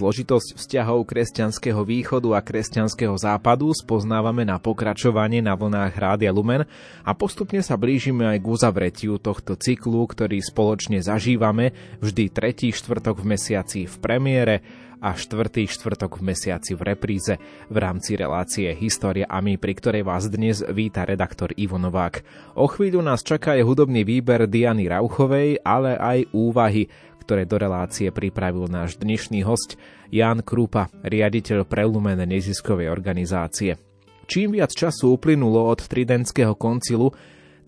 Zložitosť vzťahov kresťanského východu a kresťanského západu spoznávame na pokračovanie na vlnách Rádia Lumen a postupne sa blížime aj k uzavretiu tohto cyklu, ktorý spoločne zažívame vždy tretí štvrtok v mesiaci v premiére a štvrtý štvrtok v mesiaci v repríze v rámci relácie História a my, pri ktorej vás dnes víta redaktor Ivo Novák. O chvíľu nás čaká aj hudobný výber Diany Rauchovej, ale aj úvahy, ktoré do relácie pripravil náš dnešný host Jan Krupa, riaditeľ prelumené neziskovej organizácie. Čím viac času uplynulo od Tridentského koncilu,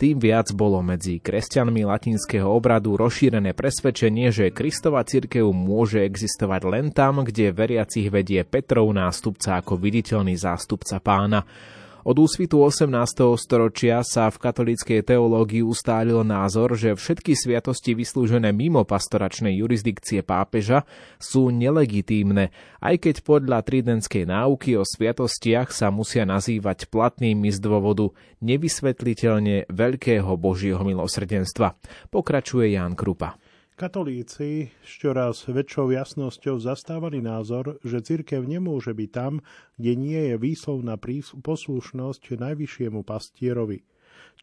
tým viac bolo medzi kresťanmi latinského obradu rozšírené presvedčenie, že Kristova cirkev môže existovať len tam, kde veriacich vedie Petrov nástupca ako viditeľný zástupca pána. Od úsvitu 18. storočia sa v katolíckej teológii ustálil názor, že všetky sviatosti vyslúžené mimo pastoračnej jurisdikcie pápeža sú nelegitímne, aj keď podľa tridentskej náuky o sviatostiach sa musia nazývať platnými z dôvodu nevysvetliteľne veľkého Božieho milosrdenstva. Pokračuje Ján Krupa. Katolíci s čoraz väčšou jasnosťou zastávali názor, že cirkev nemôže byť tam, kde nie je výslovná poslušnosť najvyššiemu pastierovi.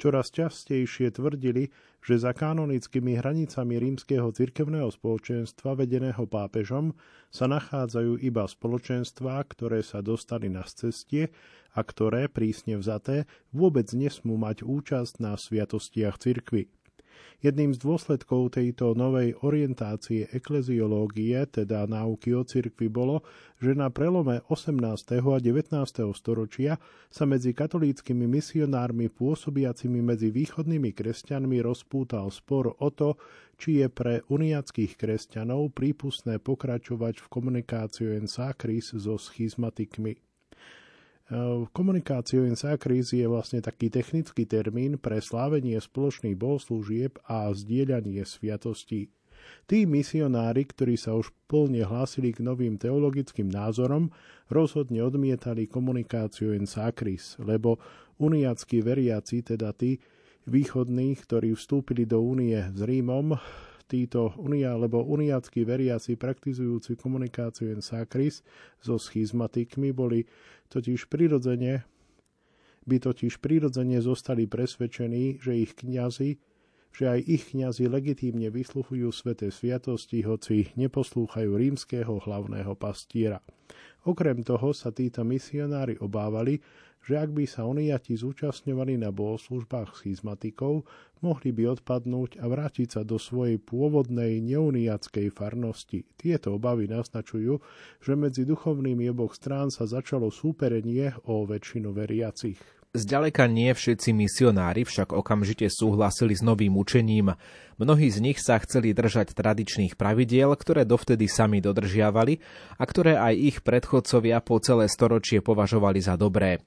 Čoraz častejšie tvrdili, že za kanonickými hranicami rímskeho cirkevného spoločenstva vedeného pápežom sa nachádzajú iba spoločenstvá, ktoré sa dostali na cestie a ktoré, prísne vzaté, vôbec nesmú mať účasť na sviatostiach cirkvy. Jedným z dôsledkov tejto novej orientácie ekleziológie, teda náuky o cirkvi, bolo, že na prelome 18. a 19. storočia sa medzi katolíckými misionármi pôsobiacimi medzi východnými kresťanmi rozpútal spor o to, či je pre uniackých kresťanov prípustné pokračovať v komunikáciu en sacris so schizmatikmi. Komunikáciou in sacris je vlastne taký technický termín pre slávenie spoločných bohoslúžieb a zdieľanie sviatostí. Tí misionári, ktorí sa už plne hlásili k novým teologickým názorom, rozhodne odmietali komunikáciu in sacris, lebo uniackí veriaci, teda tí východní, ktorí vstúpili do únie s Rímom, títo unia, alebo uniackí veriaci praktizujúci komunikáciu in sacris so schizmatikmi boli totiž prirodzene by totiž prirodzene zostali presvedčení, že ich kňazi že aj ich kňazi legitímne vysluchujú sveté sviatosti, hoci neposlúchajú rímskeho hlavného pastiera. Okrem toho sa títo misionári obávali, že ak by sa oniati zúčastňovali na bohoslužbách schizmatikov, mohli by odpadnúť a vrátiť sa do svojej pôvodnej neuniackej farnosti. Tieto obavy naznačujú, že medzi duchovnými oboch strán sa začalo súperenie o väčšinu veriacich. Zďaleka nie všetci misionári však okamžite súhlasili s novým učením. Mnohí z nich sa chceli držať tradičných pravidiel, ktoré dovtedy sami dodržiavali a ktoré aj ich predchodcovia po celé storočie považovali za dobré.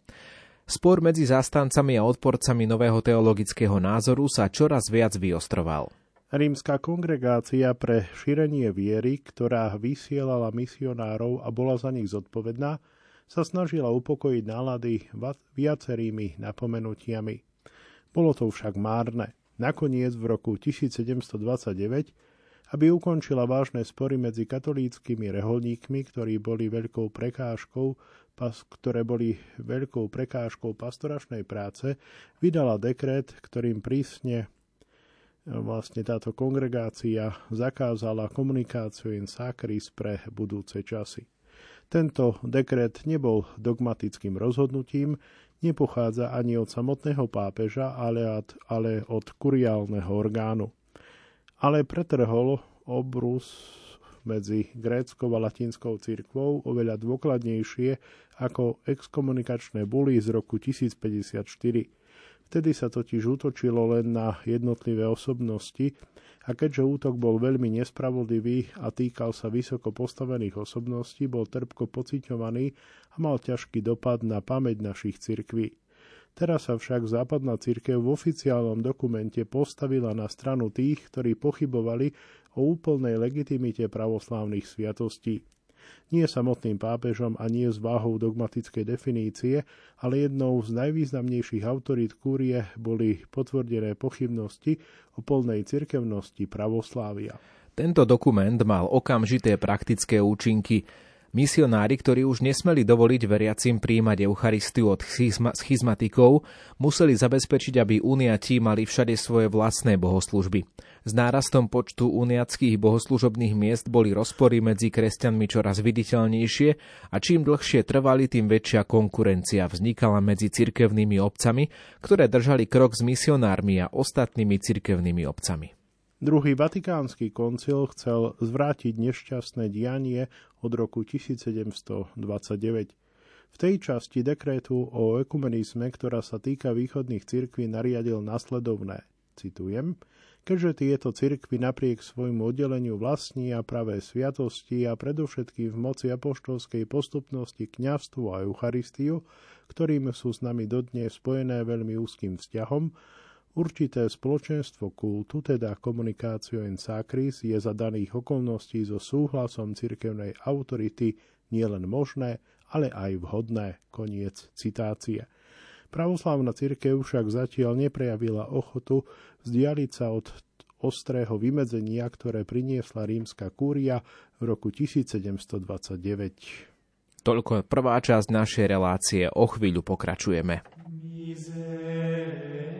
Spor medzi zástancami a odporcami nového teologického názoru sa čoraz viac vyostroval. Rímska kongregácia pre šírenie viery, ktorá vysielala misionárov a bola za nich zodpovedná, sa snažila upokojiť nálady viacerými napomenutiami. Bolo to však márne. Nakoniec v roku 1729, aby ukončila vážne spory medzi katolíckými reholníkmi, ktorí boli veľkou prekážkou, ktoré boli veľkou prekážkou pastoračnej práce, vydala dekret, ktorým prísne vlastne táto kongregácia zakázala komunikáciu in sacris pre budúce časy. Tento dekret nebol dogmatickým rozhodnutím, nepochádza ani od samotného pápeža, ale od, ale od kuriálneho orgánu. Ale pretrhol obrus medzi gréckou a latinskou cirkvou oveľa dôkladnejšie ako exkomunikačné buly z roku 1054. Vtedy sa totiž útočilo len na jednotlivé osobnosti, a keďže útok bol veľmi nespravodlivý a týkal sa vysoko postavených osobností, bol trpko pociťovaný a mal ťažký dopad na pamäť našich cirkví. Teraz sa však západná cirkev v oficiálnom dokumente postavila na stranu tých, ktorí pochybovali o úplnej legitimite pravoslávnych sviatostí nie samotným pápežom a nie s váhou dogmatickej definície, ale jednou z najvýznamnejších autorít kúrie boli potvrdené pochybnosti o polnej cirkevnosti pravoslávia. Tento dokument mal okamžité praktické účinky. Misionári, ktorí už nesmeli dovoliť veriacim príjmať Eucharistiu od schizma- schizmatikov, museli zabezpečiť, aby uniati mali všade svoje vlastné bohoslužby. S nárastom počtu uniackých bohoslužobných miest boli rozpory medzi kresťanmi čoraz viditeľnejšie a čím dlhšie trvali, tým väčšia konkurencia vznikala medzi cirkevnými obcami, ktoré držali krok s misionármi a ostatnými cirkevnými obcami. Druhý vatikánsky koncil chcel zvrátiť nešťastné dianie od roku 1729. V tej časti dekrétu o ekumenizme, ktorá sa týka východných cirkví, nariadil nasledovné. Citujem. Keďže tieto cirkvy napriek svojmu oddeleniu vlastní a pravé sviatosti a predovšetkým v moci apoštolskej postupnosti kňazstvu a Eucharistiu, ktorým sú s nami dodnes spojené veľmi úzkým vzťahom, Určité spoločenstvo kultu, teda komunikácio in sacris, je za daných okolností so súhlasom cirkevnej autority nielen možné, ale aj vhodné. Koniec citácie. Pravoslávna cirkev však zatiaľ neprejavila ochotu vzdialiť sa od ostrého vymedzenia, ktoré priniesla rímska kúria v roku 1729. Toľko prvá časť našej relácie. O chvíľu pokračujeme. Miser.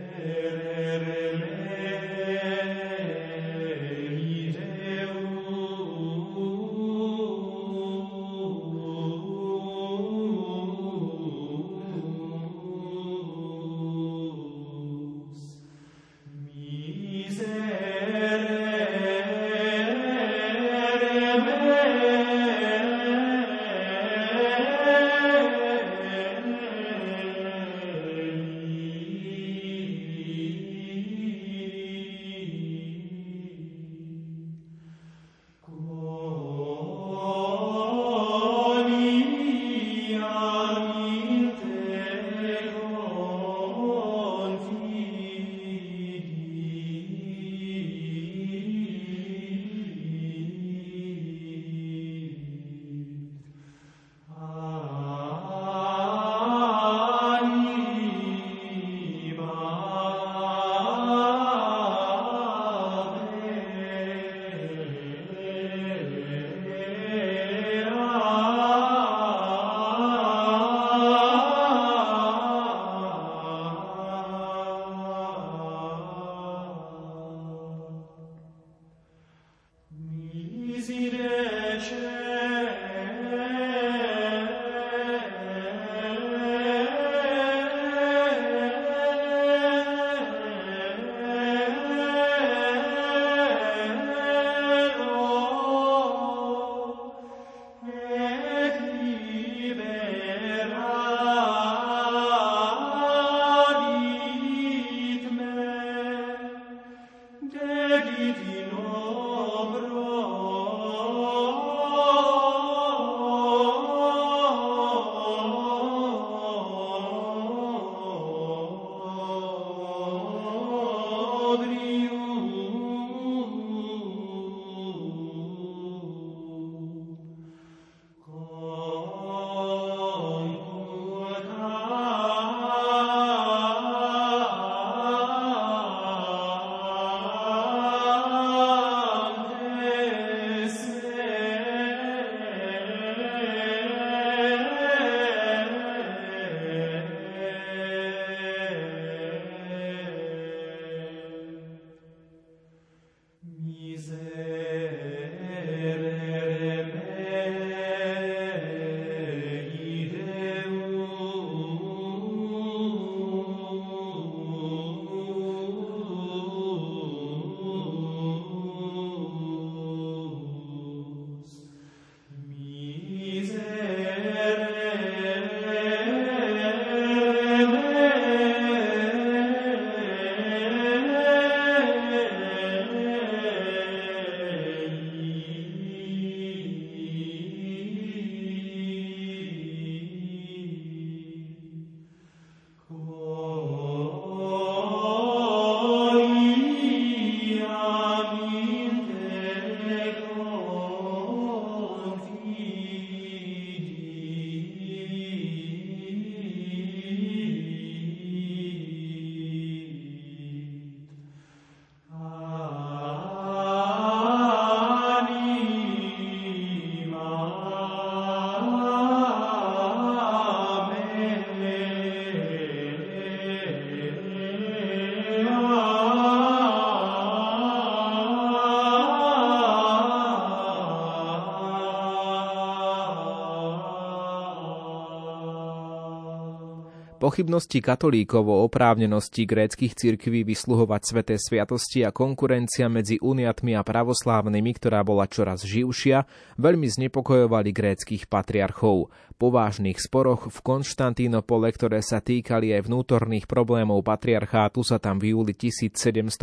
Pochybnosti katolíkov o oprávnenosti gréckych cirkví vysluhovať sveté sviatosti a konkurencia medzi uniatmi a pravoslávnymi, ktorá bola čoraz živšia, veľmi znepokojovali gréckých patriarchov. Po vážnych sporoch v Konštantínopole, ktoré sa týkali aj vnútorných problémov patriarchátu, sa tam v júli 1755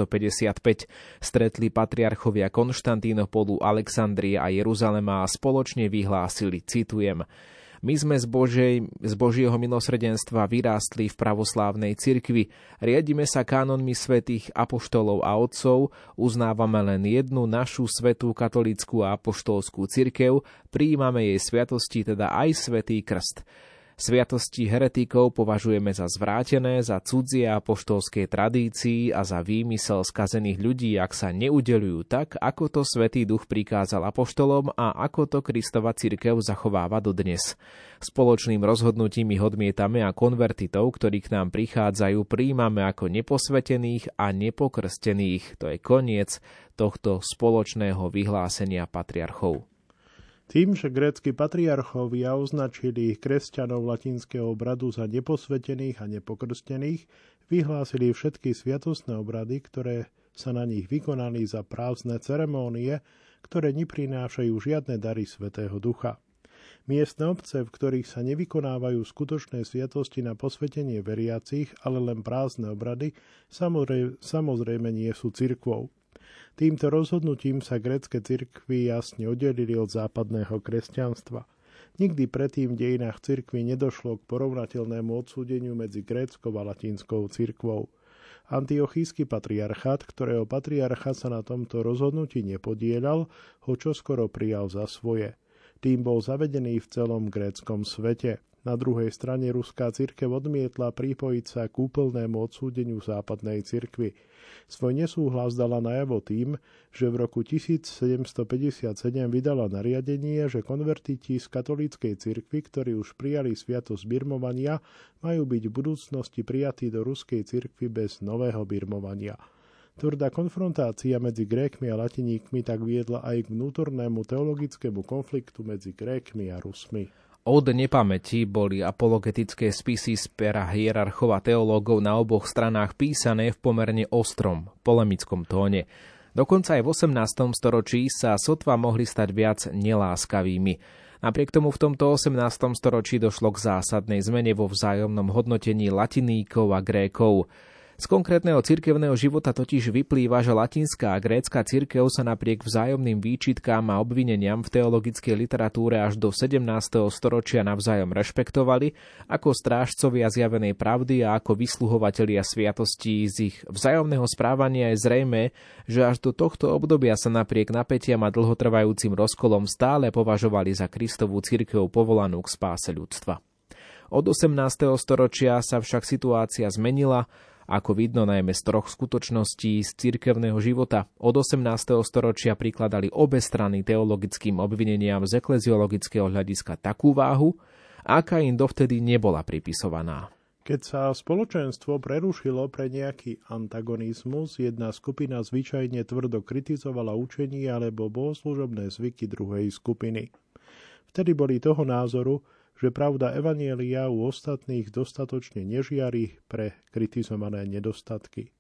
stretli patriarchovia Konštantínopolu, Alexandrie a Jeruzalema a spoločne vyhlásili, citujem, my sme z, Božej, z Božieho milosrdenstva vyrástli v pravoslávnej cirkvi, riadime sa kánonmi svetých apoštolov a otcov, uznávame len jednu našu svetú katolickú a apoštolskú cirkev, prijímame jej sviatosti, teda aj svetý krst. Sviatosti heretikov považujeme za zvrátené, za cudzie apoštolskej tradícii a za výmysel skazených ľudí, ak sa neudelujú tak, ako to Svetý Duch prikázal apoštolom a ako to Kristova cirkev zachováva dodnes. Spoločným rozhodnutím ich odmietame a konvertitov, ktorí k nám prichádzajú, príjmame ako neposvetených a nepokrstených. To je koniec tohto spoločného vyhlásenia patriarchov. Tým, že grécky patriarchovia označili kresťanov latinského obradu za neposvetených a nepokrstených, vyhlásili všetky sviatostné obrady, ktoré sa na nich vykonali za prázdne ceremónie, ktoré neprinášajú žiadne dary Svetého Ducha. Miestne obce, v ktorých sa nevykonávajú skutočné sviatosti na posvetenie veriacich, ale len prázdne obrady, samozrejme nie sú cirkvou. Týmto rozhodnutím sa grécke cirkvy jasne oddelili od západného kresťanstva. Nikdy predtým v dejinách cirkvy nedošlo k porovnateľnému odsúdeniu medzi gréckou a latinskou cirkvou. Antiochísky patriarchát, ktorého patriarcha sa na tomto rozhodnutí nepodielal, ho čoskoro prijal za svoje. Tým bol zavedený v celom gréckom svete. Na druhej strane ruská cirkev odmietla pripojiť sa k úplnému odsúdeniu západnej cirkvy. Svoj nesúhlas dala najavo tým, že v roku 1757 vydala nariadenie, že konvertiti z katolíckej cirkvy, ktorí už prijali sviatosť birmovania, majú byť v budúcnosti prijatí do ruskej cirkvy bez nového birmovania. Tvrdá konfrontácia medzi Grékmi a Latiníkmi tak viedla aj k vnútornému teologickému konfliktu medzi Grékmi a Rusmi. Od nepamäti boli apologetické spisy z pera hierarchov a teológov na oboch stranách písané v pomerne ostrom, polemickom tóne. Dokonca aj v 18. storočí sa sotva mohli stať viac neláskavými. Napriek tomu v tomto 18. storočí došlo k zásadnej zmene vo vzájomnom hodnotení latiníkov a grékov. Z konkrétneho cirkevného života totiž vyplýva, že latinská a grécka cirkev sa napriek vzájomným výčitkám a obvineniam v teologickej literatúre až do 17. storočia navzájom rešpektovali ako strážcovia zjavenej pravdy a ako vysluhovatelia sviatostí z ich vzájomného správania je zrejme, že až do tohto obdobia sa napriek napätiam a dlhotrvajúcim rozkolom stále považovali za Kristovú cirkev povolanú k spáse ľudstva. Od 18. storočia sa však situácia zmenila ako vidno najmä z troch skutočností z cirkevného života, od 18. storočia prikladali obe strany teologickým obvineniam z ekleziologického hľadiska takú váhu, aká im dovtedy nebola pripisovaná. Keď sa spoločenstvo prerušilo pre nejaký antagonizmus, jedna skupina zvyčajne tvrdo kritizovala učenie alebo bohoslužobné zvyky druhej skupiny. Vtedy boli toho názoru, že pravda Evanielia u ostatných dostatočne nežiari pre kritizované nedostatky.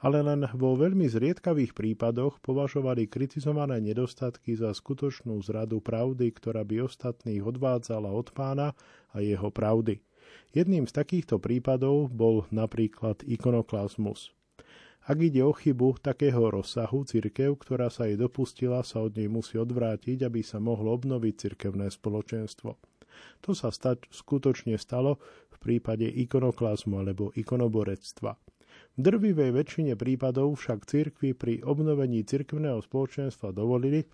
Ale len vo veľmi zriedkavých prípadoch považovali kritizované nedostatky za skutočnú zradu pravdy, ktorá by ostatných odvádzala od pána a jeho pravdy. Jedným z takýchto prípadov bol napríklad ikonoklazmus. Ak ide o chybu takého rozsahu, cirkev, ktorá sa jej dopustila, sa od nej musí odvrátiť, aby sa mohlo obnoviť cirkevné spoločenstvo. To sa stať skutočne stalo v prípade ikonoklazmu alebo ikonoborectva. V drvivej väčšine prípadov však cirkvi pri obnovení cirkvného spoločenstva dovolili,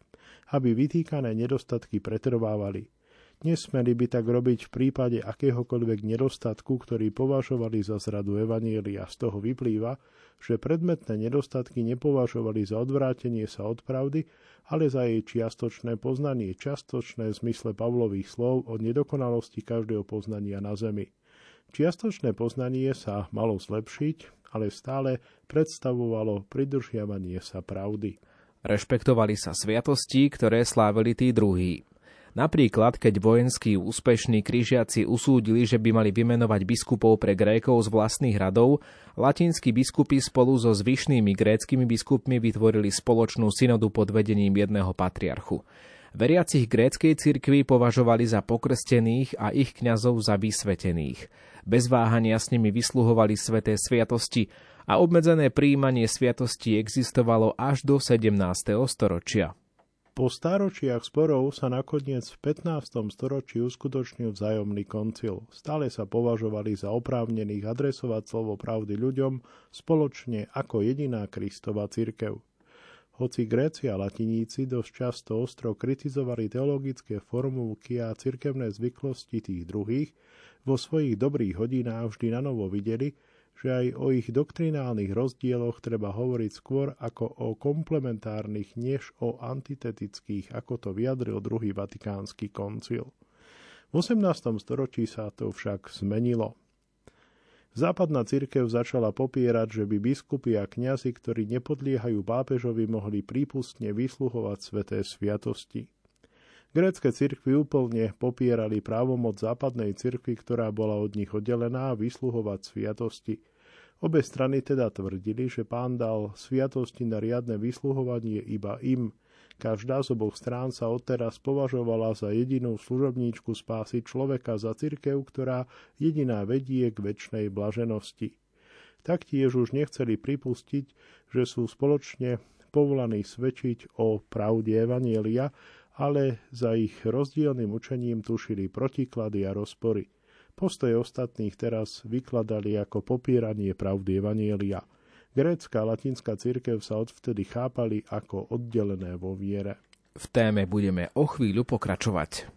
aby vytýkané nedostatky pretrvávali. Nesmeli by tak robiť v prípade akéhokoľvek nedostatku, ktorý považovali za zradu Evanielia. Z toho vyplýva, že predmetné nedostatky nepovažovali za odvrátenie sa od pravdy, ale za jej čiastočné poznanie, čiastočné v zmysle Pavlových slov o nedokonalosti každého poznania na zemi. Čiastočné poznanie sa malo zlepšiť, ale stále predstavovalo pridržiavanie sa pravdy. Rešpektovali sa sviatosti, ktoré slávili tí druhí. Napríklad, keď vojenskí úspešní križiaci usúdili, že by mali vymenovať biskupov pre Grékov z vlastných radov, latinskí biskupy spolu so zvyšnými gréckými biskupmi vytvorili spoločnú synodu pod vedením jedného patriarchu. Veriacich gréckej cirkvi považovali za pokrstených a ich kňazov za vysvetených. Bez váhania s nimi vysluhovali sveté sviatosti a obmedzené príjmanie sviatosti existovalo až do 17. storočia. Po stáročiach sporov sa nakoniec v 15. storočí uskutočnil vzájomný koncil. Stále sa považovali za oprávnených adresovať slovo pravdy ľuďom spoločne ako jediná Kristova cirkev. Hoci Gréci a latiníci dosť často ostro kritizovali teologické formulky a cirkevné zvyklosti tých druhých, vo svojich dobrých hodinách vždy na novo videli, že aj o ich doktrinálnych rozdieloch treba hovoriť skôr ako o komplementárnych, než o antitetických, ako to vyjadril druhý vatikánsky koncil. V 18. storočí sa to však zmenilo. Západná cirkev začala popierať, že by biskupy a kňazi, ktorí nepodliehajú pápežovi, mohli prípustne vysluhovať sveté sviatosti. Grécké cirkvy úplne popierali právomoc západnej cirkvy, ktorá bola od nich oddelená, vysluhovať sviatosti. Obe strany teda tvrdili, že pán dal sviatosti na riadne vysluhovanie iba im. Každá z oboch strán sa odteraz považovala za jedinú služobníčku spásy človeka za cirkev, ktorá jediná vedie k väčšnej blaženosti. Taktiež už nechceli pripustiť, že sú spoločne povolaní svedčiť o pravde Evanielia ale za ich rozdielnym učením tušili protiklady a rozpory. Postoj ostatných teraz vykladali ako popieranie pravdy Evanielia. Grécka a latinská cirkev sa odvtedy chápali ako oddelené vo viere. V téme budeme o chvíľu pokračovať.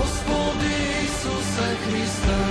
Hospody Isuse Kriste,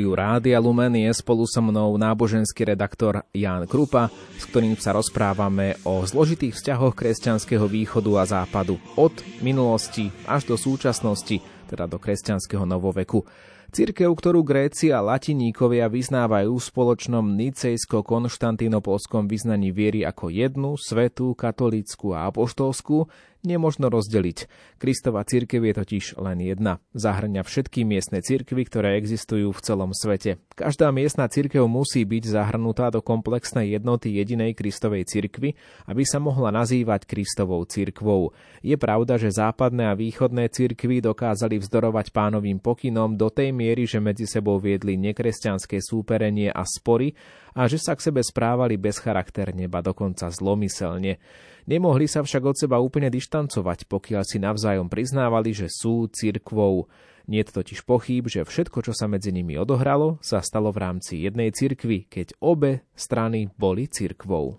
štúdiu Rádia Lumen je spolu so mnou náboženský redaktor Jan Krupa, s ktorým sa rozprávame o zložitých vzťahoch kresťanského východu a západu od minulosti až do súčasnosti, teda do kresťanského novoveku. Cirkev, ktorú Gréci a latiníkovia vyznávajú v spoločnom nicejsko-konštantínopolskom vyznaní viery ako jednu, svetú, katolícku a apoštolskú, nemožno rozdeliť. Kristova cirkev je totiž len jedna. Zahrňa všetky miestne cirkvy, ktoré existujú v celom svete. Každá miestna cirkev musí byť zahrnutá do komplexnej jednoty jedinej Kristovej cirkvy, aby sa mohla nazývať Kristovou cirkvou. Je pravda, že západné a východné cirkvy dokázali vzdorovať pánovým pokynom do tej miery, že medzi sebou viedli nekresťanské súperenie a spory a že sa k sebe správali bezcharakterne, ba dokonca zlomyselne. Nemohli sa však od seba úplne dištancovať, pokiaľ si navzájom priznávali, že sú cirkvou. Nie je totiž pochýb, že všetko, čo sa medzi nimi odohralo, sa stalo v rámci jednej cirkvy, keď obe strany boli cirkvou.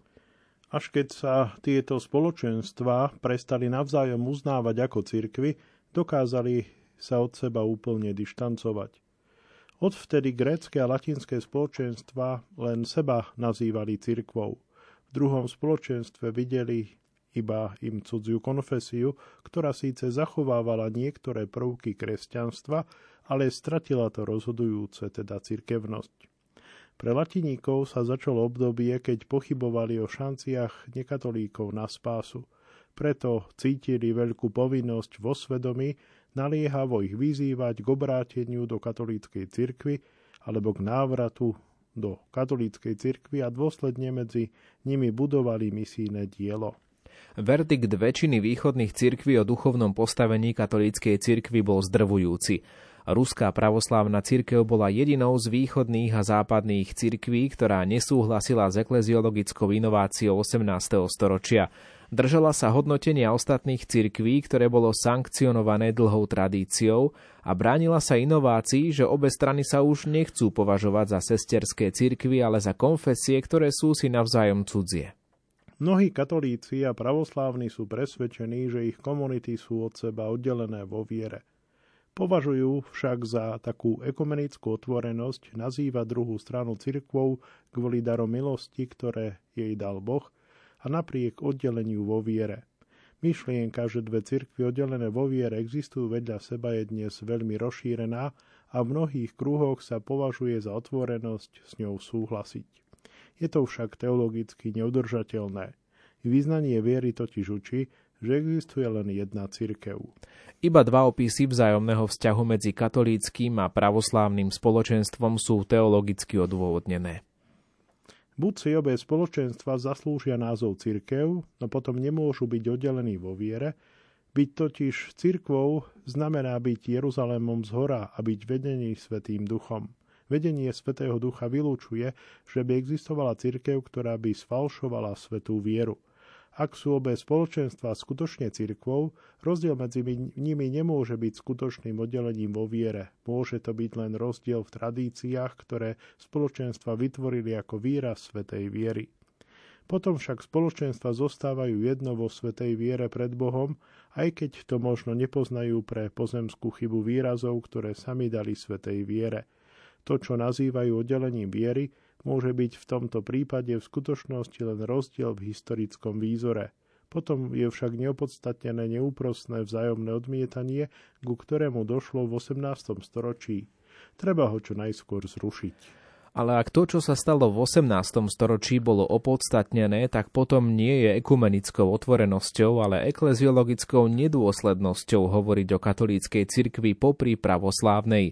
Až keď sa tieto spoločenstva prestali navzájom uznávať ako cirkvy, dokázali sa od seba úplne dištancovať. Odvtedy grécké a latinské spoločenstva len seba nazývali cirkvou. V druhom spoločenstve videli iba im cudziu konfesiu, ktorá síce zachovávala niektoré prvky kresťanstva, ale stratila to rozhodujúce, teda cirkevnosť. Pre latiníkov sa začalo obdobie, keď pochybovali o šanciach nekatolíkov na spásu. Preto cítili veľkú povinnosť vo svedomí naliehavo ich vyzývať k obráteniu do katolíckej cirkvy alebo k návratu do katolíckej cirkvi a dôsledne medzi nimi budovali misijné dielo. Verdikt väčšiny východných cirkví o duchovnom postavení katolíckej cirkvy bol zdrvujúci. Ruská pravoslávna cirkev bola jedinou z východných a západných cirkví, ktorá nesúhlasila s ekleziologickou inováciou 18. storočia. Držala sa hodnotenia ostatných cirkví, ktoré bolo sankcionované dlhou tradíciou a bránila sa inovácii, že obe strany sa už nechcú považovať za sesterské cirkvy, ale za konfesie, ktoré sú si navzájom cudzie. Mnohí katolíci a pravoslávni sú presvedčení, že ich komunity sú od seba oddelené vo viere. Považujú však za takú ekumenickú otvorenosť nazývať druhú stranu cirkvou kvôli darom milosti, ktoré jej dal Boh – a napriek oddeleniu vo viere. Myšlienka, že dve cirkvy oddelené vo viere existujú vedľa seba je dnes veľmi rozšírená a v mnohých kruhoch sa považuje za otvorenosť s ňou súhlasiť. Je to však teologicky neudržateľné. Význanie viery totiž učí, že existuje len jedna cirkev. Iba dva opisy vzájomného vzťahu medzi katolíckým a pravoslávnym spoločenstvom sú teologicky odôvodnené. Buď si obe spoločenstva zaslúžia názov cirkev, no potom nemôžu byť oddelení vo viere, byť totiž cirkvou znamená byť Jeruzalémom z hora a byť vedený Svetým duchom. Vedenie Svetého ducha vylúčuje, že by existovala cirkev, ktorá by sfalšovala svetú vieru – ak sú obe spoločenstva skutočne cirkvou, rozdiel medzi nimi nemôže byť skutočným oddelením vo viere. Môže to byť len rozdiel v tradíciách, ktoré spoločenstva vytvorili ako výraz svetej viery. Potom však spoločenstva zostávajú jedno vo svetej viere pred Bohom, aj keď to možno nepoznajú pre pozemskú chybu výrazov, ktoré sami dali svetej viere. To, čo nazývajú oddelením viery, Môže byť v tomto prípade v skutočnosti len rozdiel v historickom výzore. Potom je však neopodstatnené neúprostné vzájomné odmietanie, ku ktorému došlo v 18. storočí. Treba ho čo najskôr zrušiť. Ale ak to, čo sa stalo v 18. storočí, bolo opodstatnené, tak potom nie je ekumenickou otvorenosťou, ale ekleziologickou nedôslednosťou hovoriť o katolíckej cirkvi popri pravoslávnej.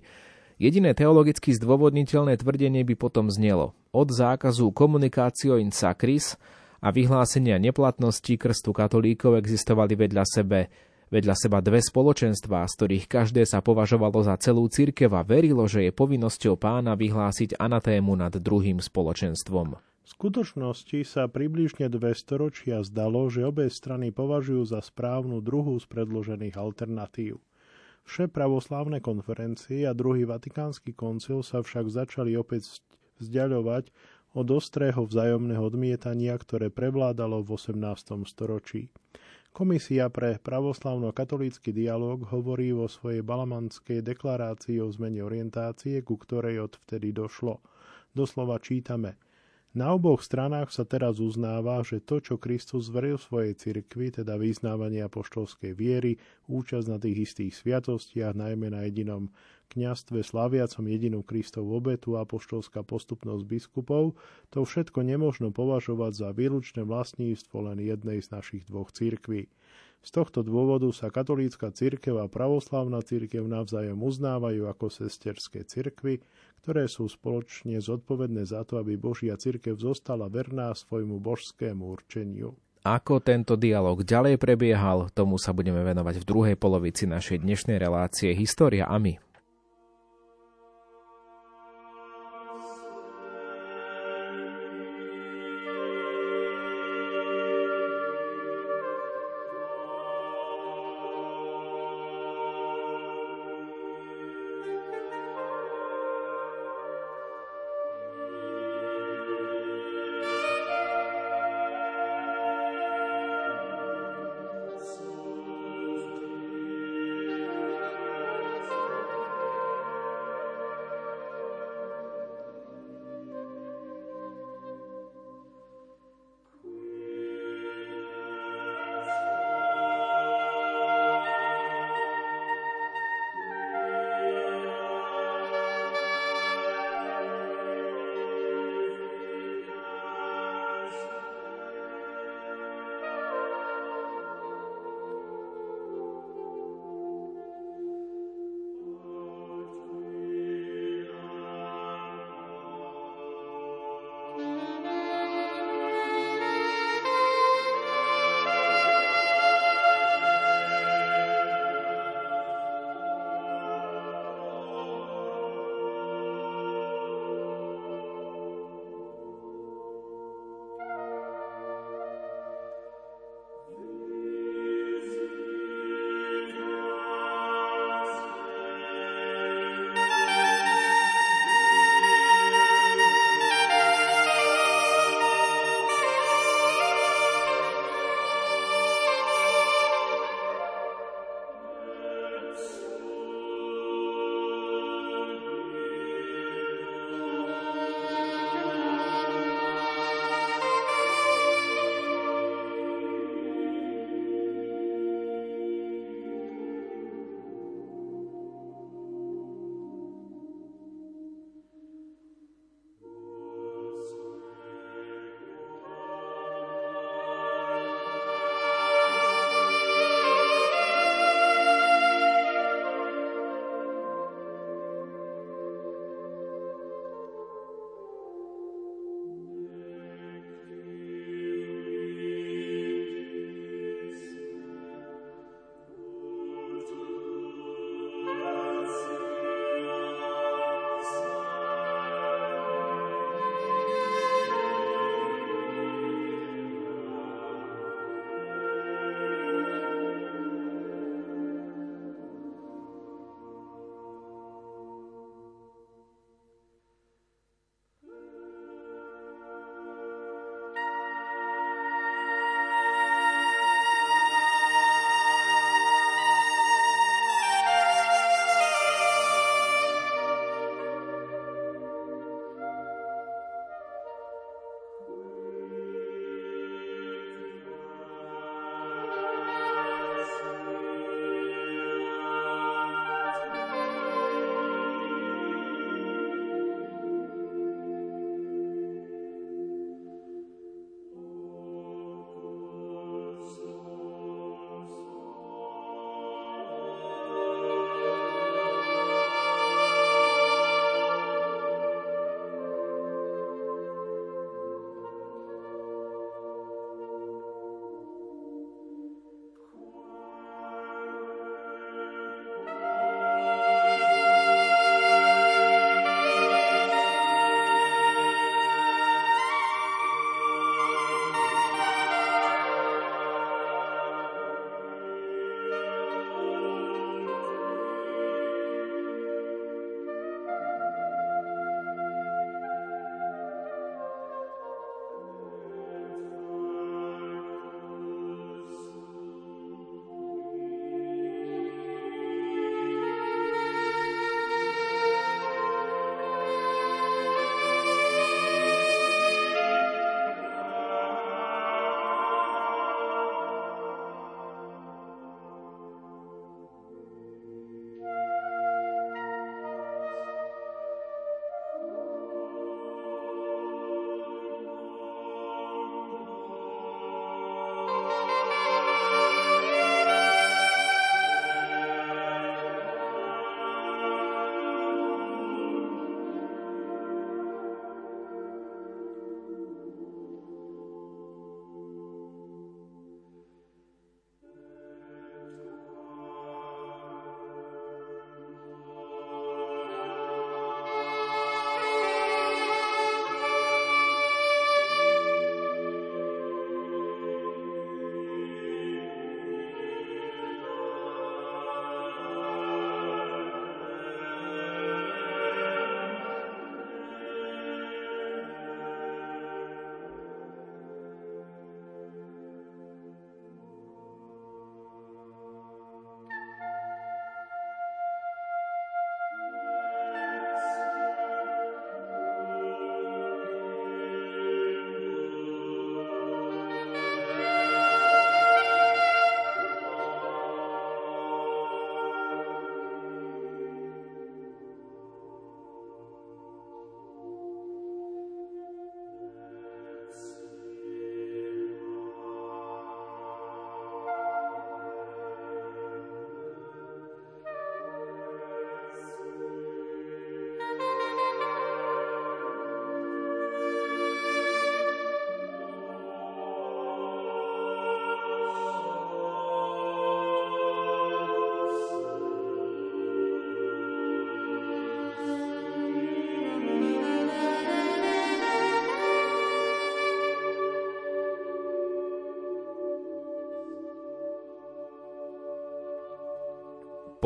Jediné teologicky zdôvodniteľné tvrdenie by potom znelo od zákazu komunikácio in sacris a vyhlásenia neplatnosti krstu katolíkov existovali vedľa sebe vedľa seba dve spoločenstvá, z ktorých každé sa považovalo za celú cirkev a verilo, že je povinnosťou pána vyhlásiť anatému nad druhým spoločenstvom. V skutočnosti sa približne dve storočia zdalo, že obe strany považujú za správnu druhú z predložených alternatív. Vše pravoslávne konferencie a druhý vatikánsky koncil sa však začali opäť vzdialovať od ostrého vzájomného odmietania, ktoré prevládalo v 18. storočí. Komisia pre pravoslavno-katolícky dialog hovorí vo svojej balamanskej deklarácii o zmene orientácie, ku ktorej odvtedy došlo. Doslova čítame – na oboch stranách sa teraz uznáva, že to, čo Kristus zveril svojej cirkvi, teda vyznávanie apoštolskej viery, účasť na tých istých sviatostiach, najmä na jedinom kňastve slaviacom jedinú Kristovú obetu a apoštolská postupnosť biskupov, to všetko nemožno považovať za výlučné vlastníctvo len jednej z našich dvoch cirkví. Z tohto dôvodu sa katolícka cirkev a pravoslavná cirkev navzájom uznávajú ako sesterské cirkvy, ktoré sú spoločne zodpovedné za to, aby Božia cirkev zostala verná svojmu božskému určeniu. Ako tento dialog ďalej prebiehal, tomu sa budeme venovať v druhej polovici našej dnešnej relácie História a my.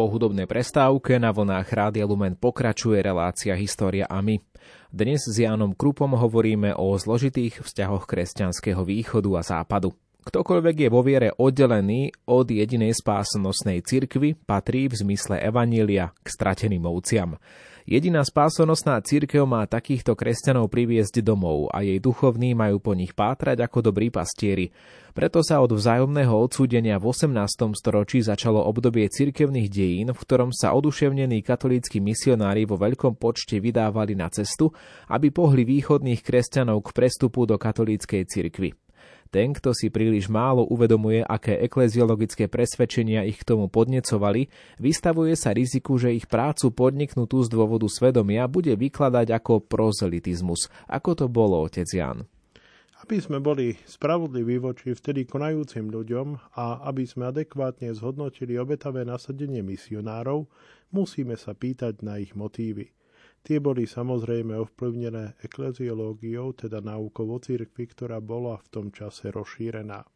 Po hudobnej prestávke na vlnách Rádia Lumen pokračuje relácia História a my. Dnes s Jánom Krupom hovoríme o zložitých vzťahoch kresťanského východu a západu. Ktokoľvek je vo viere oddelený od jedinej spásonosnej cirkvy, patrí v zmysle Evanília k strateným ovciam. Jediná spásonosná církev má takýchto kresťanov priviesť domov a jej duchovní majú po nich pátrať ako dobrí pastieri. Preto sa od vzájomného odsúdenia v 18. storočí začalo obdobie cirkevných dejín, v ktorom sa oduševnení katolíckí misionári vo veľkom počte vydávali na cestu, aby pohli východných kresťanov k prestupu do katolíckej cirkvy. Ten, kto si príliš málo uvedomuje, aké ekleziologické presvedčenia ich k tomu podnecovali, vystavuje sa riziku, že ich prácu podniknutú z dôvodu svedomia bude vykladať ako prozelitizmus, ako to bolo otec Jan. Aby sme boli spravodliví voči vtedy konajúcim ľuďom a aby sme adekvátne zhodnotili obetavé nasadenie misionárov, musíme sa pýtať na ich motívy. Tie boli samozrejme ovplyvnené ekleziológiou, teda náukou o cirkvi, ktorá bola v tom čase rozšírená.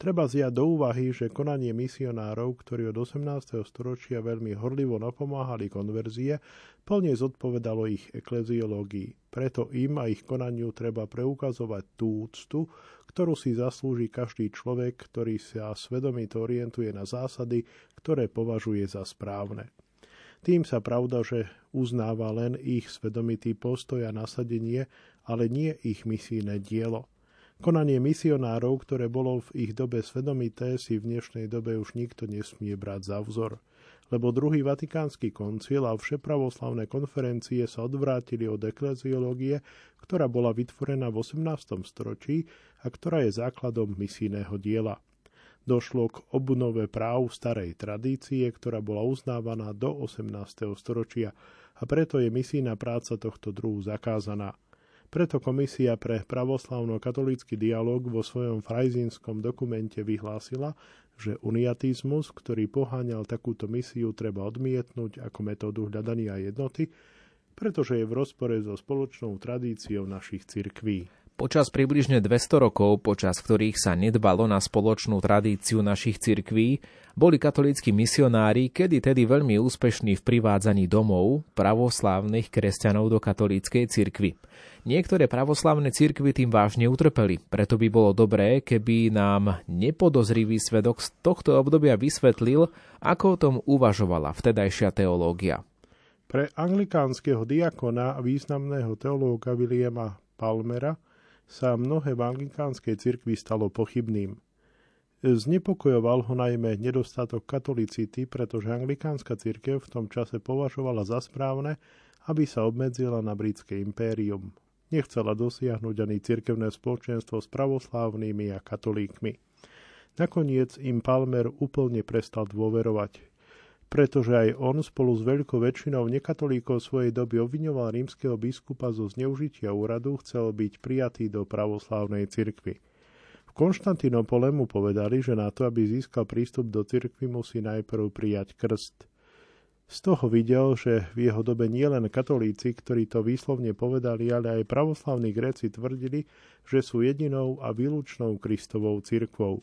Treba zjať do úvahy, že konanie misionárov, ktorí od 18. storočia veľmi horlivo napomáhali konverzie, plne zodpovedalo ich ekleziológii. Preto im a ich konaniu treba preukazovať tú úctu, ktorú si zaslúži každý človek, ktorý sa svedomito orientuje na zásady, ktoré považuje za správne. Tým sa pravda, že uznáva len ich svedomitý postoj a nasadenie, ale nie ich misijné dielo. Konanie misionárov, ktoré bolo v ich dobe svedomité, si v dnešnej dobe už nikto nesmie brať za vzor. Lebo druhý vatikánsky koncil a všepravoslavné konferencie sa odvrátili od ekleziológie, ktorá bola vytvorená v 18. storočí a ktorá je základom misijného diela došlo k obnove práv starej tradície, ktorá bola uznávaná do 18. storočia a preto je misijná práca tohto druhu zakázaná. Preto Komisia pre pravoslavno-katolícky dialog vo svojom frajzínskom dokumente vyhlásila, že uniatizmus, ktorý poháňal takúto misiu, treba odmietnúť ako metódu hľadania jednoty, pretože je v rozpore so spoločnou tradíciou našich cirkví. Počas približne 200 rokov, počas ktorých sa nedbalo na spoločnú tradíciu našich cirkví, boli katolíckí misionári kedy tedy veľmi úspešní v privádzaní domov pravoslávnych kresťanov do katolíckej cirkvy. Niektoré pravoslávne cirkvy tým vážne utrpeli, preto by bolo dobré, keby nám nepodozrivý svedok z tohto obdobia vysvetlil, ako o tom uvažovala vtedajšia teológia. Pre anglikánskeho diakona a významného teológa Williama Palmera – sa mnohé v anglikánskej cirkvi stalo pochybným. Znepokojoval ho najmä nedostatok katolicity, pretože anglikánska cirkev v tom čase považovala za správne, aby sa obmedzila na britské impérium. Nechcela dosiahnuť ani cirkevné spoločenstvo s pravoslávnymi a katolíkmi. Nakoniec im Palmer úplne prestal dôverovať pretože aj on spolu s veľkou väčšinou nekatolíkov svojej doby obviňoval rímskeho biskupa zo zneužitia úradu, chcel byť prijatý do pravoslávnej cirkvy. V Konštantinopole mu povedali, že na to, aby získal prístup do cirkvy, musí najprv prijať krst. Z toho videl, že v jeho dobe nielen katolíci, ktorí to výslovne povedali, ale aj pravoslavní Gréci tvrdili, že sú jedinou a výlučnou Kristovou cirkvou.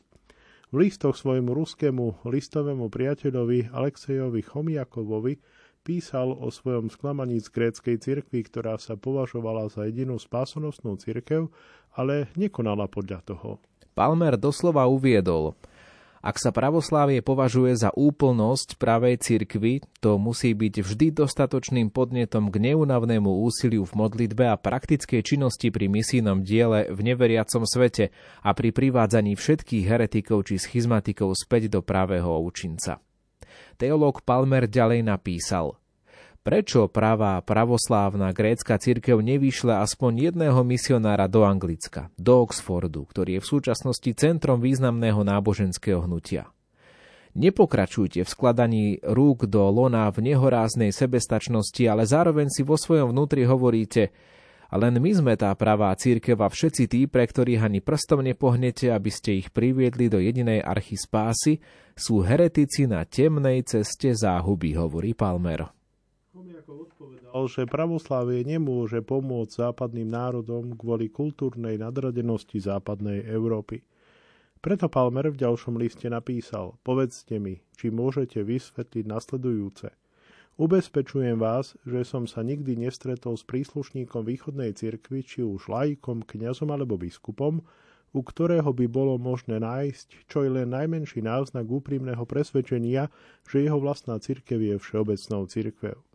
V listoch svojmu ruskému listovému priateľovi Alexejovi Chomiakovovi písal o svojom sklamaní z gréckej cirkvi, ktorá sa považovala za jedinú spásonosnú cirkev, ale nekonala podľa toho. Palmer doslova uviedol – ak sa pravoslávie považuje za úplnosť pravej cirkvy, to musí byť vždy dostatočným podnetom k neunavnému úsiliu v modlitbe a praktickej činnosti pri misijnom diele v neveriacom svete a pri privádzaní všetkých heretikov či schizmatikov späť do pravého účinca. Teológ Palmer ďalej napísal – Prečo pravá pravoslávna grécka cirkev nevyšle aspoň jedného misionára do Anglicka, do Oxfordu, ktorý je v súčasnosti centrom významného náboženského hnutia? Nepokračujte v skladaní rúk do lona v nehoráznej sebestačnosti, ale zároveň si vo svojom vnútri hovoríte, a len my sme tá pravá církev a všetci tí, pre ktorých ani prstom nepohnete, aby ste ich priviedli do jedinej archy spásy, sú heretici na temnej ceste záhuby, hovorí Palmer. Chomiakov odpovedal, že pravoslávie nemôže pomôcť západným národom kvôli kultúrnej nadradenosti západnej Európy. Preto Palmer v ďalšom liste napísal, povedzte mi, či môžete vysvetliť nasledujúce. Ubezpečujem vás, že som sa nikdy nestretol s príslušníkom východnej cirkvi, či už laikom, kňazom alebo biskupom, u ktorého by bolo možné nájsť čo je len najmenší náznak úprimného presvedčenia, že jeho vlastná cirkev je všeobecnou cirkvou.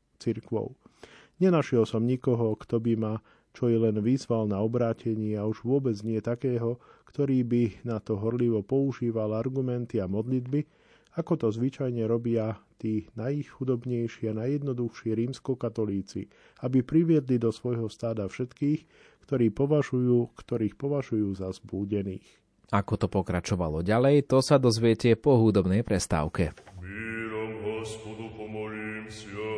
Nenašiel som nikoho, kto by ma čo je len výzval na obrátenie a už vôbec nie takého, ktorý by na to horlivo používal argumenty a modlitby, ako to zvyčajne robia tí najchudobnejší a najjednoduchší rímskokatolíci, aby priviedli do svojho stáda všetkých, ktorí považujú, ktorých považujú za zbúdených. Ako to pokračovalo ďalej, to sa dozviete po hudobnej prestávke. Mírom hospodu pomolím sa.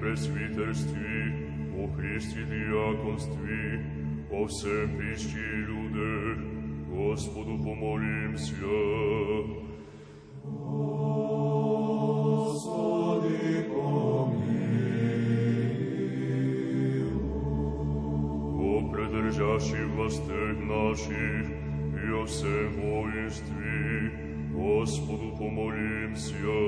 presviterství, o Christi diakonství, o всем причти людях, Господу помолимся. Господи, помилуй. О предержащих властях наших и о всем воинстве, Господу помолимся.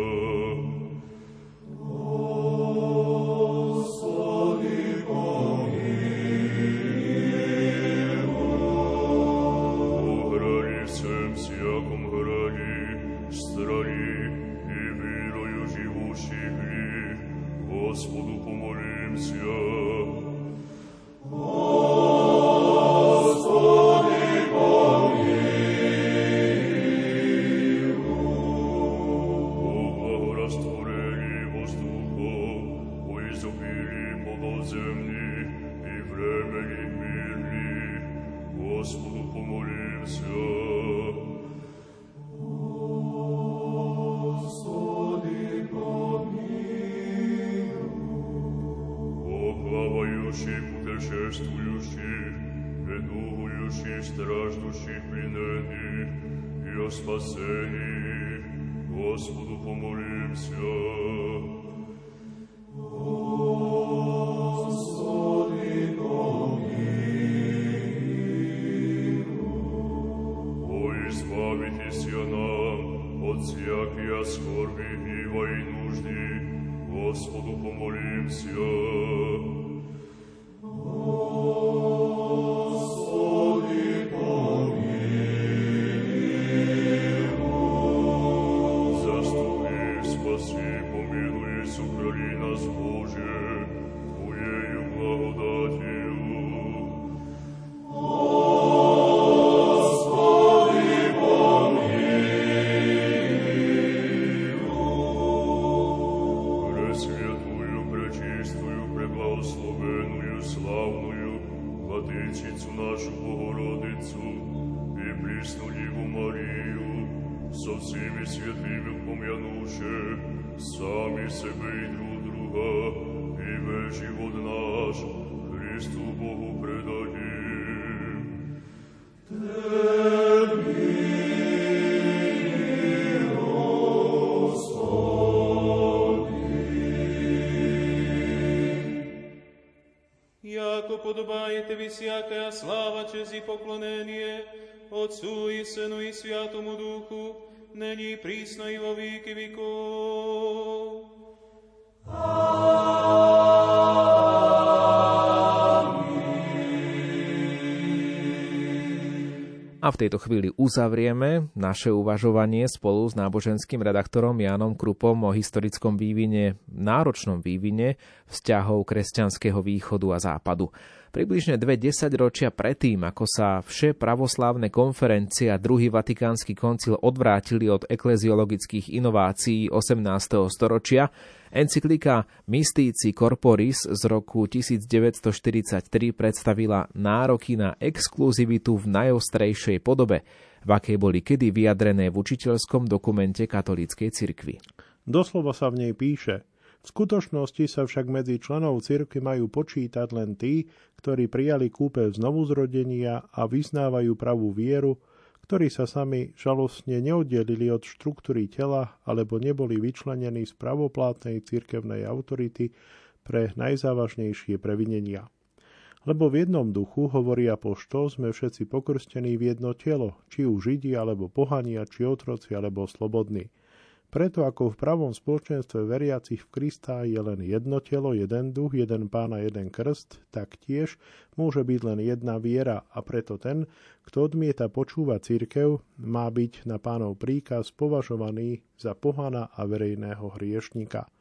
Владичицю нашу Богородицю и присну Діву Марію, со всіми святыми пом'янувши сами себе і друг друга, и весь живот наш Христу Богу предадим. подобаєте ви всякая слава, честь и поклонение Отцу и Сыну и Святому Духу, ныне и присно и во веки веков. A v tejto chvíli uzavrieme naše uvažovanie spolu s náboženským redaktorom Jánom Krupom o historickom vývine, náročnom vývine vzťahov kresťanského východu a západu. Približne dve desaťročia predtým, ako sa vše pravoslávne konferencie a druhý vatikánsky koncil odvrátili od ekleziologických inovácií 18. storočia, encyklika Mystici Corporis z roku 1943 predstavila nároky na exkluzivitu v najostrejšej podobe, v akej boli kedy vyjadrené v učiteľskom dokumente katolíckej cirkvi. Doslova sa v nej píše – v skutočnosti sa však medzi členov cirkvi majú počítať len tí, ktorí prijali kúpe znovuzrodenia a vyznávajú pravú vieru, ktorí sa sami žalostne neoddelili od štruktúry tela alebo neboli vyčlenení z pravoplátnej cirkevnej autority pre najzávažnejšie previnenia. Lebo v jednom duchu, hovorí apoštol, sme všetci pokrstení v jedno telo, či už Židi, alebo pohania, či otroci, alebo slobodní. Preto ako v pravom spoločenstve veriacich v Krista je len jedno telo, jeden duch, jeden pán a jeden krst, tak tiež môže byť len jedna viera a preto ten, kto odmieta počúvať církev, má byť na pánov príkaz považovaný za pohana a verejného hriešnika.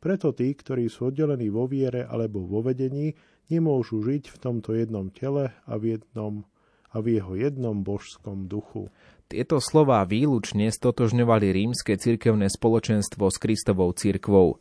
Preto tí, ktorí sú oddelení vo viere alebo vo vedení, nemôžu žiť v tomto jednom tele a v, jednom, a v jeho jednom božskom duchu. Tieto slová výlučne stotožňovali rímske cirkevné spoločenstvo s Kristovou cirkvou.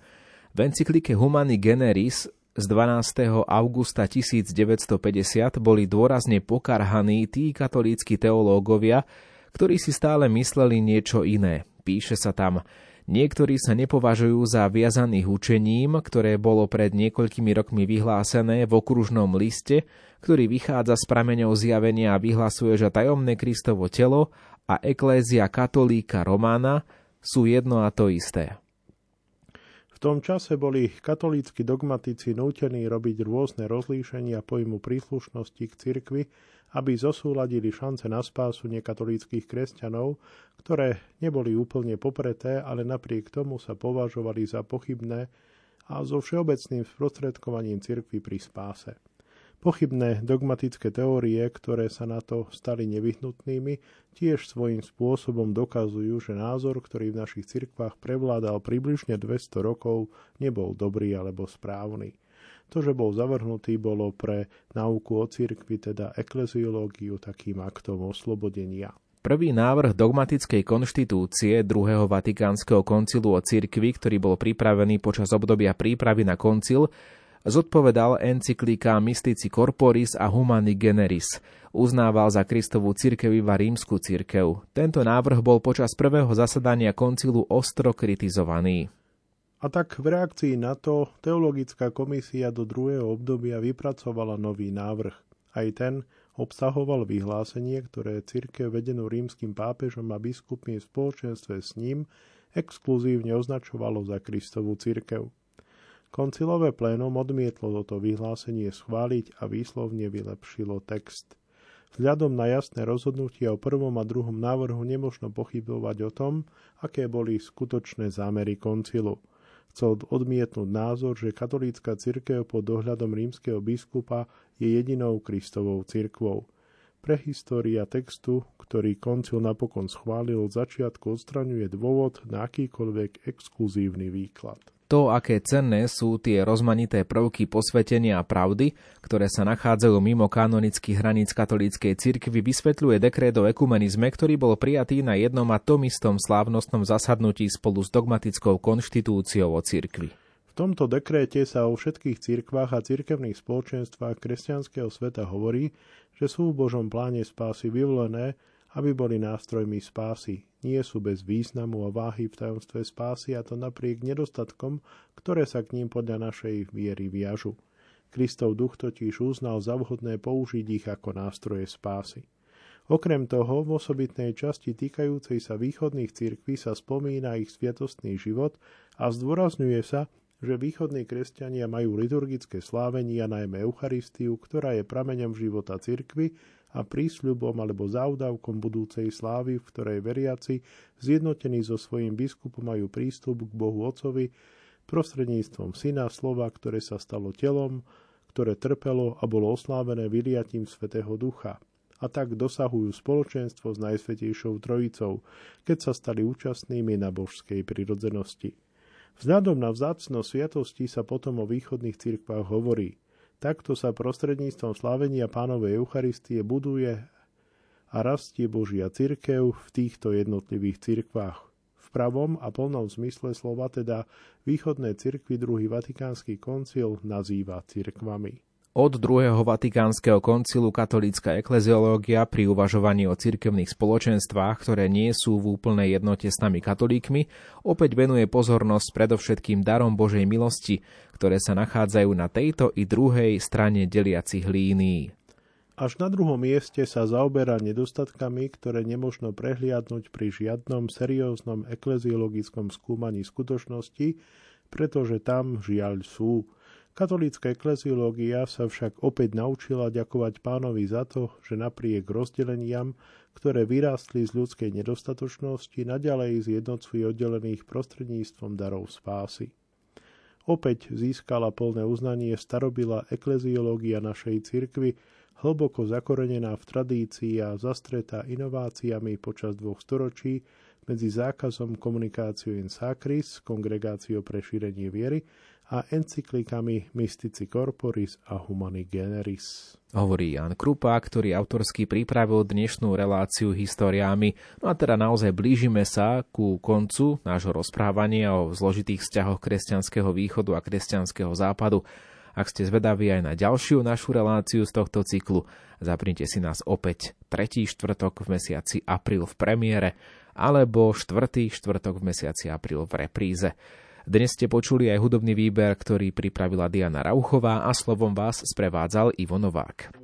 V encyklike Humani Generis z 12. augusta 1950 boli dôrazne pokarhaní tí katolícky teológovia, ktorí si stále mysleli niečo iné. Píše sa tam, Niektorí sa nepovažujú za viazaných učením, ktoré bolo pred niekoľkými rokmi vyhlásené v okružnom liste, ktorý vychádza z prameňov zjavenia a vyhlasuje, že tajomné Kristovo telo a eklézia katolíka Romána sú jedno a to isté. V tom čase boli katolícky dogmatici nútení robiť rôzne rozlíšenia pojmu príslušnosti k cirkvi, aby zosúladili šance na spásu nekatolíckých kresťanov, ktoré neboli úplne popreté, ale napriek tomu sa považovali za pochybné a so všeobecným sprostredkovaním cirkvi pri spáse. Pochybné dogmatické teórie, ktoré sa na to stali nevyhnutnými, tiež svojím spôsobom dokazujú, že názor, ktorý v našich cirkvách prevládal približne 200 rokov, nebol dobrý alebo správny. To, že bol zavrhnutý, bolo pre nauku o cirkvi, teda ekleziológiu, takým aktom oslobodenia. Prvý návrh dogmatickej konštitúcie druhého vatikánskeho koncilu o cirkvi, ktorý bol pripravený počas obdobia prípravy na koncil, zodpovedal encyklika Mystici Corporis a Humani Generis. Uznával za Kristovú cirkev iba rímsku cirkev. Tento návrh bol počas prvého zasadania koncilu ostro kritizovaný. A tak v reakcii na to teologická komisia do druhého obdobia vypracovala nový návrh. Aj ten obsahoval vyhlásenie, ktoré cirkev vedenú rímským pápežom a biskupmi v spoločenstve s ním exkluzívne označovalo za Kristovú cirkev. Koncilové plénum odmietlo toto vyhlásenie schváliť a výslovne vylepšilo text. Vzhľadom na jasné rozhodnutie o prvom a druhom návrhu nemožno pochybovať o tom, aké boli skutočné zámery koncilu. Chcel odmietnúť názor, že katolícka cirkev pod dohľadom rímskeho biskupa je jedinou Kristovou cirkvou. Prehistória textu, ktorý koncil napokon schválil, začiatku odstraňuje dôvod na akýkoľvek exkluzívny výklad. To, aké cenné sú tie rozmanité prvky posvetenia a pravdy, ktoré sa nachádzajú mimo kanonických hraníc katolíckej cirkvy, vysvetľuje dekret o ekumenizme, ktorý bol prijatý na jednom a tom istom slávnostnom zasadnutí spolu s dogmatickou konštitúciou o cirkvi. V tomto dekréte sa o všetkých cirkvách a cirkevných spoločenstvách kresťanského sveta hovorí, že sú v Božom pláne spásy vyvolené, aby boli nástrojmi spásy. Nie sú bez významu a váhy v tajomstve spásy a to napriek nedostatkom, ktoré sa k ním podľa našej viery viažu. Kristov duch totiž uznal za vhodné použiť ich ako nástroje spásy. Okrem toho, v osobitnej časti týkajúcej sa východných cirkví sa spomína ich sviatostný život a zdôrazňuje sa, že východní kresťania majú liturgické slávenia, najmä Eucharistiu, ktorá je prameňom života cirkvy a prísľubom alebo závdavkom budúcej slávy, v ktorej veriaci, zjednotení so svojím biskupom, majú prístup k Bohu Otcovi prostredníctvom Syna slova, ktoré sa stalo telom, ktoré trpelo a bolo oslávené vyliatím Svetého Ducha a tak dosahujú spoločenstvo s Najsvetejšou Trojicou, keď sa stali účastnými na božskej prirodzenosti. Vzhľadom na vzácnosť sviatosti sa potom o východných cirkvách hovorí – Takto sa prostredníctvom slávenia pánovej Eucharistie buduje a rastie Božia cirkev v týchto jednotlivých cirkvách. V pravom a plnom zmysle slova teda východné cirkvy druhý Vatikánsky koncil nazýva cirkvami. Od druhého Vatikánskeho koncilu katolícka ekleziológia pri uvažovaní o cirkevných spoločenstvách, ktoré nie sú v úplnej jednote s nami katolíkmi, opäť venuje pozornosť predovšetkým darom Božej milosti, ktoré sa nachádzajú na tejto i druhej strane deliacich línií. Až na druhom mieste sa zaoberá nedostatkami, ktoré nemožno prehliadnúť pri žiadnom serióznom ekleziologickom skúmaní skutočnosti, pretože tam žiaľ sú – Katolícka ekleziológia sa však opäť naučila ďakovať pánovi za to, že napriek rozdeleniam, ktoré vyrástli z ľudskej nedostatočnosti, naďalej zjednocuje oddelených prostredníctvom darov spásy. Opäť získala plné uznanie starobila ekleziológia našej cirkvy, hlboko zakorenená v tradícii a zastretá inováciami počas dvoch storočí medzi zákazom komunikáciu in sacris, kongregáciou pre šírenie viery, a encyklikami Mystici Corporis a Humani Generis. Hovorí Jan Krupa, ktorý autorsky pripravil dnešnú reláciu historiami. No a teda naozaj blížime sa ku koncu nášho rozprávania o zložitých vzťahoch kresťanského východu a kresťanského západu. Ak ste zvedaví aj na ďalšiu našu reláciu z tohto cyklu, zapnite si nás opäť tretí štvrtok v mesiaci apríl v premiére alebo štvrtý štvrtok v mesiaci apríl v repríze. Dnes ste počuli aj hudobný výber, ktorý pripravila Diana Rauchová a slovom vás sprevádzal Ivo Novák.